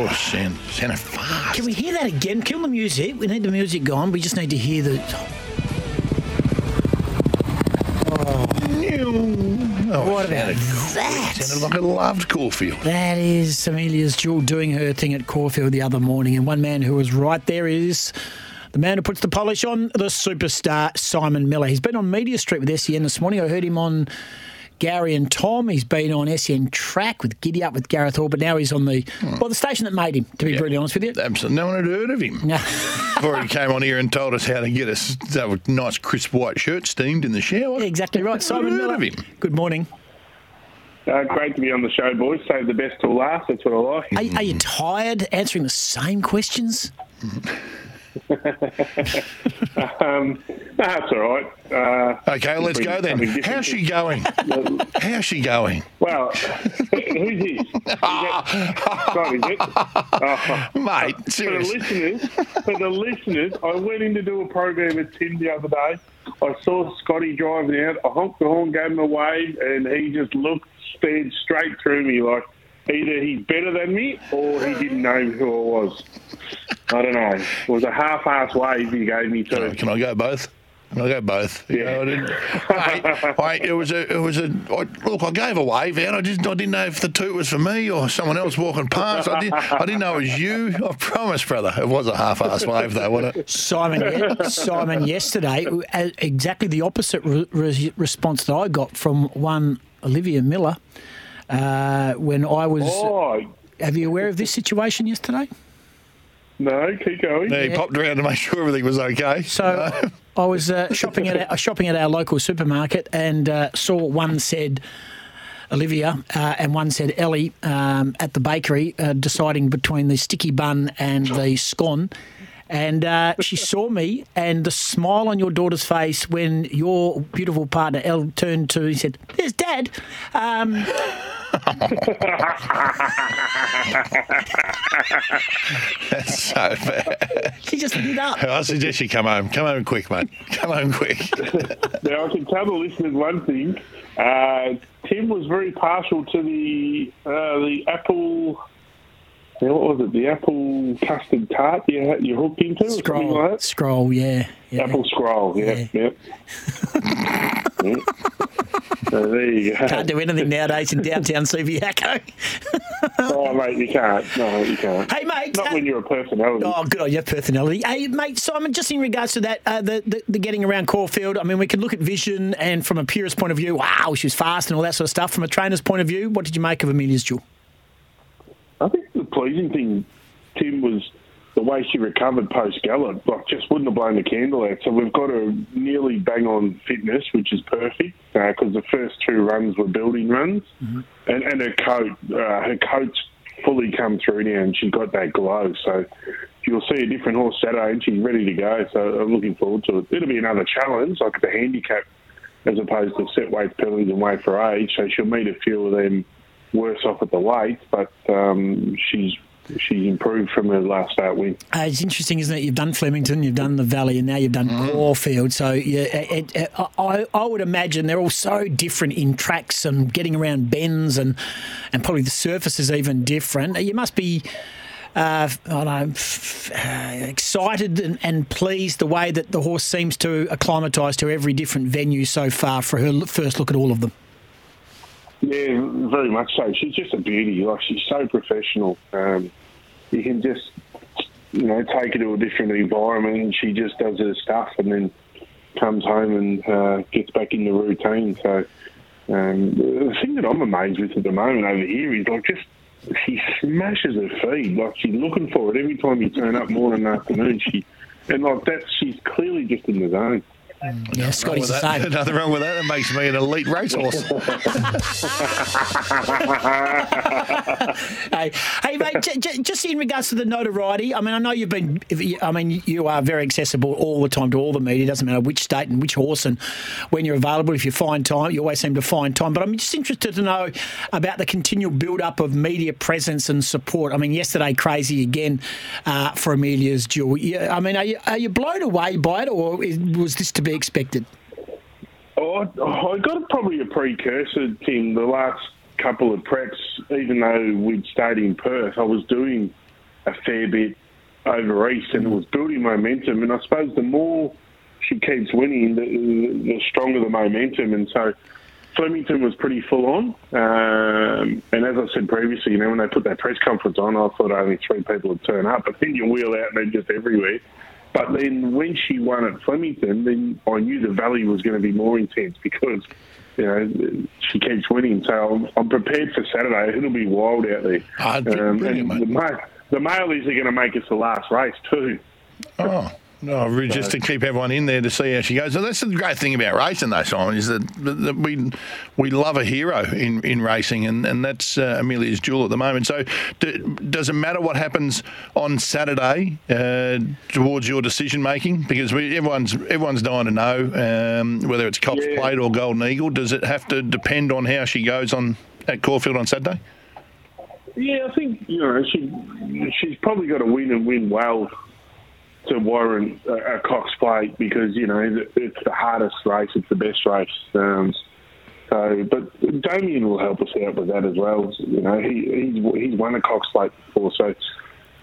Oh, sound, sounded fast. Can we hear that again? Kill the music. We need the music gone. We just need to hear the. Oh, What about sounded, that? sounded like I loved Caulfield. That is Amelia's Jewel doing her thing at Caulfield the other morning. And one man who was right there is the man who puts the polish on, the superstar Simon Miller. He's been on Media Street with SEN this morning. I heard him on Gary and Tom. He's been on SEN Track with Giddy Up with Gareth Hall, but now he's on the well, the station that made him, to be Yeah. brutally honest with you. Absolutely. No one had heard of him. Before he came on here and told us how to get us that nice crisp white shirt steamed in the shower. exactly right. Simon heard Miller. of him. Good morning. Uh, great to be on the show, boys. Save the best till last. That's what I like. Are, are you tired answering the same questions? Um, that's all right. Uh, Okay, let's go then. How's she going? How's she going? well, who's this? Is that Scott, is it? Oh, Mate, for the listeners, for the listeners, I went in to do a program with Tim the other day. I saw Scotty driving out. I honked the horn, gave him a wave, and he just looked, stared straight through me like either he's better than me or he didn't know who I was. I don't know. It was a half-ass wave he gave me too. Can I go both? Can I go both? You Yeah. know, I didn't, mate, mate, it was a, it was a. I, look, I gave a wave out. I just, I didn't know if the toot was for me or someone else walking past. I didn't, I didn't know it was you. I promise, brother, it was a half-ass wave though, wasn't it? Simon, Simon, yesterday, uh, exactly the opposite re- re- response that I got from one Olivia Miller uh, when I was. Oh, Have you aware of this situation yesterday? no, keep going. Yeah, he popped around to make sure everything was okay. So I was uh, shopping at our, shopping at our local supermarket and uh, saw one said. Olivia uh, and one said Ellie um, at the bakery, uh, deciding between the sticky bun and the scone. And uh, she saw me, and the smile on your daughter's face when your beautiful partner Elle turned to, he said, "There's Dad." Um, That's so bad. she just lit up. I suggest you come home. Come home quick, mate. Come home quick. Now, I can tell the listeners one thing. Uh, Tim was very partial to the uh, the apple. yeah, what was it? The apple custard tart you, you hooked into? or Scroll, like that? scroll, yeah, yeah. Apple scroll, yeah, Yeah. yeah. Yeah. So there you go. Can't do anything nowadays in downtown Subiaco. Oh, mate, you can't. No, you can't. hey, mate. Not uh, when you're a personality. Oh, good on your personality. Hey, mate, Simon, just in regards to that, uh, the, the, the getting around Caulfield, I mean, we could look at vision and from a purist point of view, wow, she was fast and all that sort of stuff. From a trainer's point of view, what did you make of Amelia's Jewel? I think the pleasing thing, Tim, was the way she recovered post Gallop. Like, just wouldn't have blown the candle out. So we've got her nearly bang on fitness, which is perfect because the first two runs were building runs, and, and her coat, uh, her coat's fully come through now, and she's got that glow. So you'll see a different horse Saturday, and she's ready to go. So I'm looking forward to it. It'll be another challenge, like the handicap, as opposed to set weight penalties and weight for age. So she'll meet a few of them worse off at the weight, but um, she's she's improved from her last start win. Uh, it's interesting, isn't it? You've done Flemington, you've done the Valley, and now you've done Caulfield. So yeah, it, it, I, I would imagine they're all so different in tracks and getting around bends, and and probably the surface is even different. You must be. Uh, I don't know, f- uh, excited and, and pleased the way that the horse seems to acclimatise to every different venue so far for her first look at all of them. Yeah, very much so. She's just a beauty. Like she's so professional. Um, you can just, you know, take her to a different environment, and she just does her stuff, and then comes home and uh, gets back in the routine. So um, the thing that I'm amazed with at the moment over here is like just she smashes her feed. Like she's looking for it every time you turn up, morning and afternoon. She and like that, she's clearly just in the zone. Yeah, Scotty's the same. Nothing wrong with that. That makes me an elite racehorse. hey, hey, mate, j- j- just in regards to the notoriety, I mean, I know you've been, I mean, you are very accessible all the time to all the media. It doesn't matter which state and which horse and when you're available. If you find time, you always seem to find time. But I'm just interested to know about the continual build up of media presence and support. I mean, yesterday, crazy again uh, for Amelia's Jewel. Yeah, I mean, are you, are you blown away by it, or is, was this to be expected? Oh, I I got probably a precursor, Tim. The last couple of preps, even though we'd stayed in Perth, I was doing a fair bit over east, and it was building momentum. And I suppose the more she keeps winning, the, the stronger the momentum. And so Flemington was pretty full on. Um, and as I said previously, you know, when they put that press conference on, I thought only three people would turn up. But then you wheel out and they're just everywhere. But then when she won at Flemington, then I knew the Valley was going to be more intense because, you know, she keeps winning. So I'm, I'm prepared for Saturday. It'll be wild out there. Ah, brilliant, and the, the Mailies are going to make us the last race too. Oh. No, really just to keep everyone in there to see how she goes. So that's the great thing about racing, though, Simon, is that, that we we love a hero in, in racing, and and that's uh, Amelia's jewel at the moment. So, do, does it matter what happens on Saturday uh, towards your decision making? Because we, everyone's everyone's dying to know um, whether it's Cox Yeah. Plate or Golden Eagle. Does it have to depend on how she goes on at Caulfield on Saturday? Yeah, I think you know she she's probably got to win and win well to warrant a, a Cox Plate because you know it's the hardest race, it's the best race. Um, so, but Damien will help us out with that as well. You know, he he's he's won a Cox Plate before, so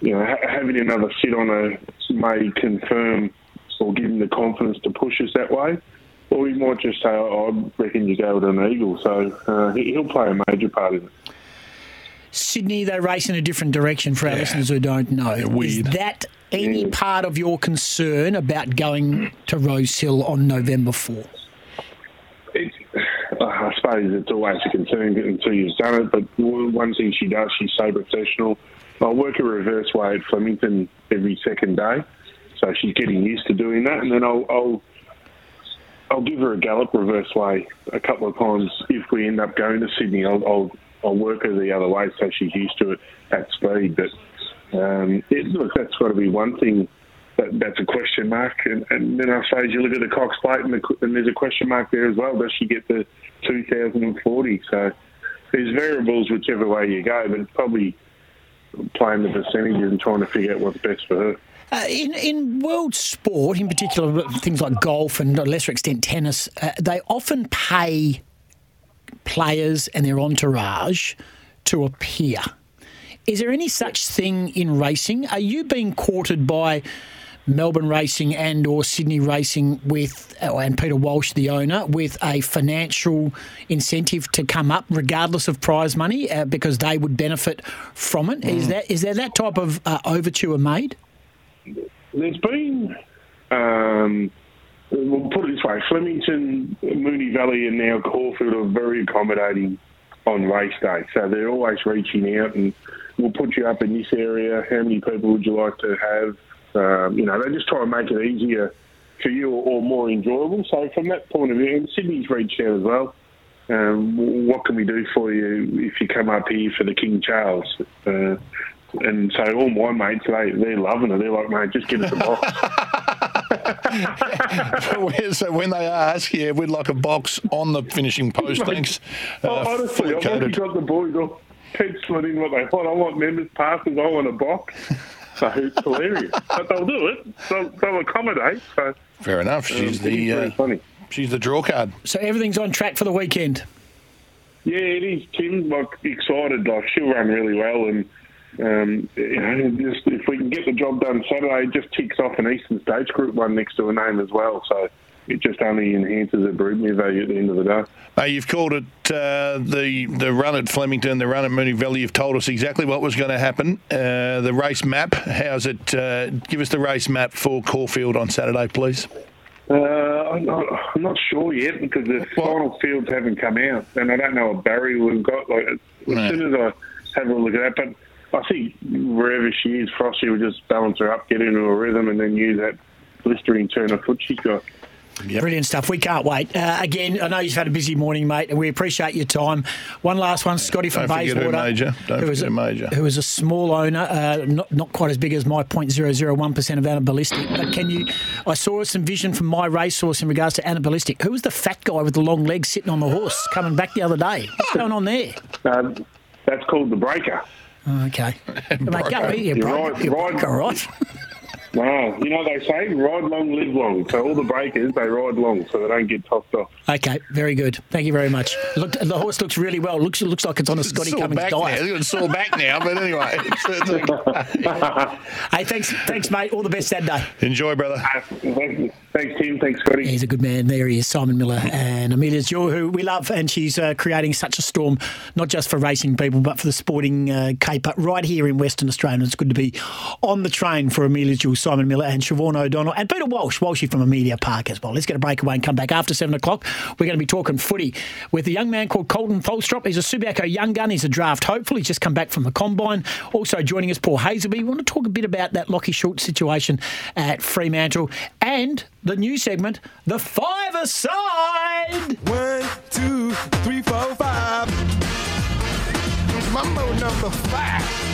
you know ha- having another sit on a may confirm or give him the confidence to push us that way. Or he might just say, oh, "I reckon you go with an eagle." So uh, he, he'll play a major part in it. Sydney, they race in a different direction for our listeners who don't know. Is weird. that any part of your concern about going to Rosehill on November 4? It's, uh, I suppose it's always a concern until you've done it. But one thing she does, she's so professional. I work a reverse way at Flemington every second day, so she's getting used to doing that. And then I'll I'll, I'll give her a gallop reverse way a couple of times if we end up going to Sydney. I'll I'll, I'll work her the other way so she's used to it at speed. But um, it, look, that's got to be one thing that, that's a question mark. And, and then I suppose you look at the Cox Plate and, the, and there's a question mark there as well. Does she get the 2040? So there's variables whichever way you go, but it's probably playing the percentages and trying to figure out what's best for her. Uh, in, in world sport, in particular things like golf and to a lesser extent tennis, uh, they often pay players and their entourage to appear. Is there any such thing in racing? Are you being courted by Melbourne Racing and or Sydney Racing with oh, and Peter Walsh, the owner, with a financial incentive to come up, regardless of prize money, uh, because they would benefit from it? Is that is there that type of uh, overture made? There's been, um, we'll put it this way, Flemington, Moonee Valley and now Caulfield are very accommodating on race day. So they're always reaching out and we'll put you up in this area. How many people would you like to have? Um, you know, they just try and make it easier for you or, or more enjoyable. So from that point of view, and Sydney's reached out as well. Um, what can we do for you if you come up here for the King Charles? Uh, and so all my mates, they, they're loving it. They're like, mate, just get us a box. so when they ask, yeah, we'd like a box on the finishing post, thanks. Uh, Oh, Honestly, I've already got the boys all penciling in what they want. I want members' passes. I want a box. So it's hilarious. but they'll do it. They'll, they'll accommodate. So Fair enough. um, She's it the uh, funny. she's the draw card. So everything's on track for the weekend. Yeah, it is. Tim, like excited. Like she'll run really well, and um, you know, just if we can get the job done Saturday, it just ticks off an Eastern Stage Group one next to a name as well. So it just only enhances her broodmare value at the end of the day. Uh, you've called it uh, the the run at Flemington, the run at Moonee Valley. You've told us exactly what was going to happen. Uh, the race map. How's it? Uh, give us the race map for Caulfield on Saturday, please. Uh, I'm, not, I'm not sure yet because the final fields haven't come out, and I don't know what barrier we've got. Like as soon as I have a look at that, but I think wherever she is, Frosty will just balance her up, get into a rhythm, and then use that blistering turn of foot she's got. Yep. Brilliant stuff. We can't wait. Uh, again, I know you've had a busy morning, mate, and we appreciate your time. One last one, Scotty from Don't forget Bayswater. who major. Don't who was a, major. Who was a small owner, uh, not, not quite as big as my 0.001% of Anaballistic. But can you, I saw some vision from my race racehorse in regards to Anaballistic. Who was the fat guy with the long legs sitting on the horse coming back the other day? What's going on there? Um, that's called the breaker. Oh, okay. Mate, go eat your You're bro- right, your right. all right? Wow, you know what they say, ride long, live long. So all the breakers, they ride long so they don't get tossed off. Okay, very good. Thank you very much. Look, the horse looks really well. Looks looks like it's on a Scotty sore Cummings back diet. now. It's sore back now, but anyway. It's, it's okay. Hey, thanks, thanks, mate. All the best that day. Enjoy, brother. Thanks, thanks, Tim. Thanks, Scotty. He's a good man. There he is, Simon Miller and Amelia Jewel, who we love, and she's uh, creating such a storm, not just for racing people, but for the sporting uh, caper right here in Western Australia. It's good to be on the train for Amelia Jewel, Simon Miller, and Siobhan O'Donnell, and Peter Walsh, Walshy from Amelia Park as well. Let's get a breakaway and come back after seven o'clock. We're going to be talking footy with a young man called Koltyn Tholstrup. He's a Subiaco young gun. He's a draft hopeful. He's just come back from the combine. Also joining us, Paul Hasleby. We want to talk a bit about that Lachie Schultz situation at Fremantle and the new segment, the five-a-side. One, two, three, four, five. Mambo number five.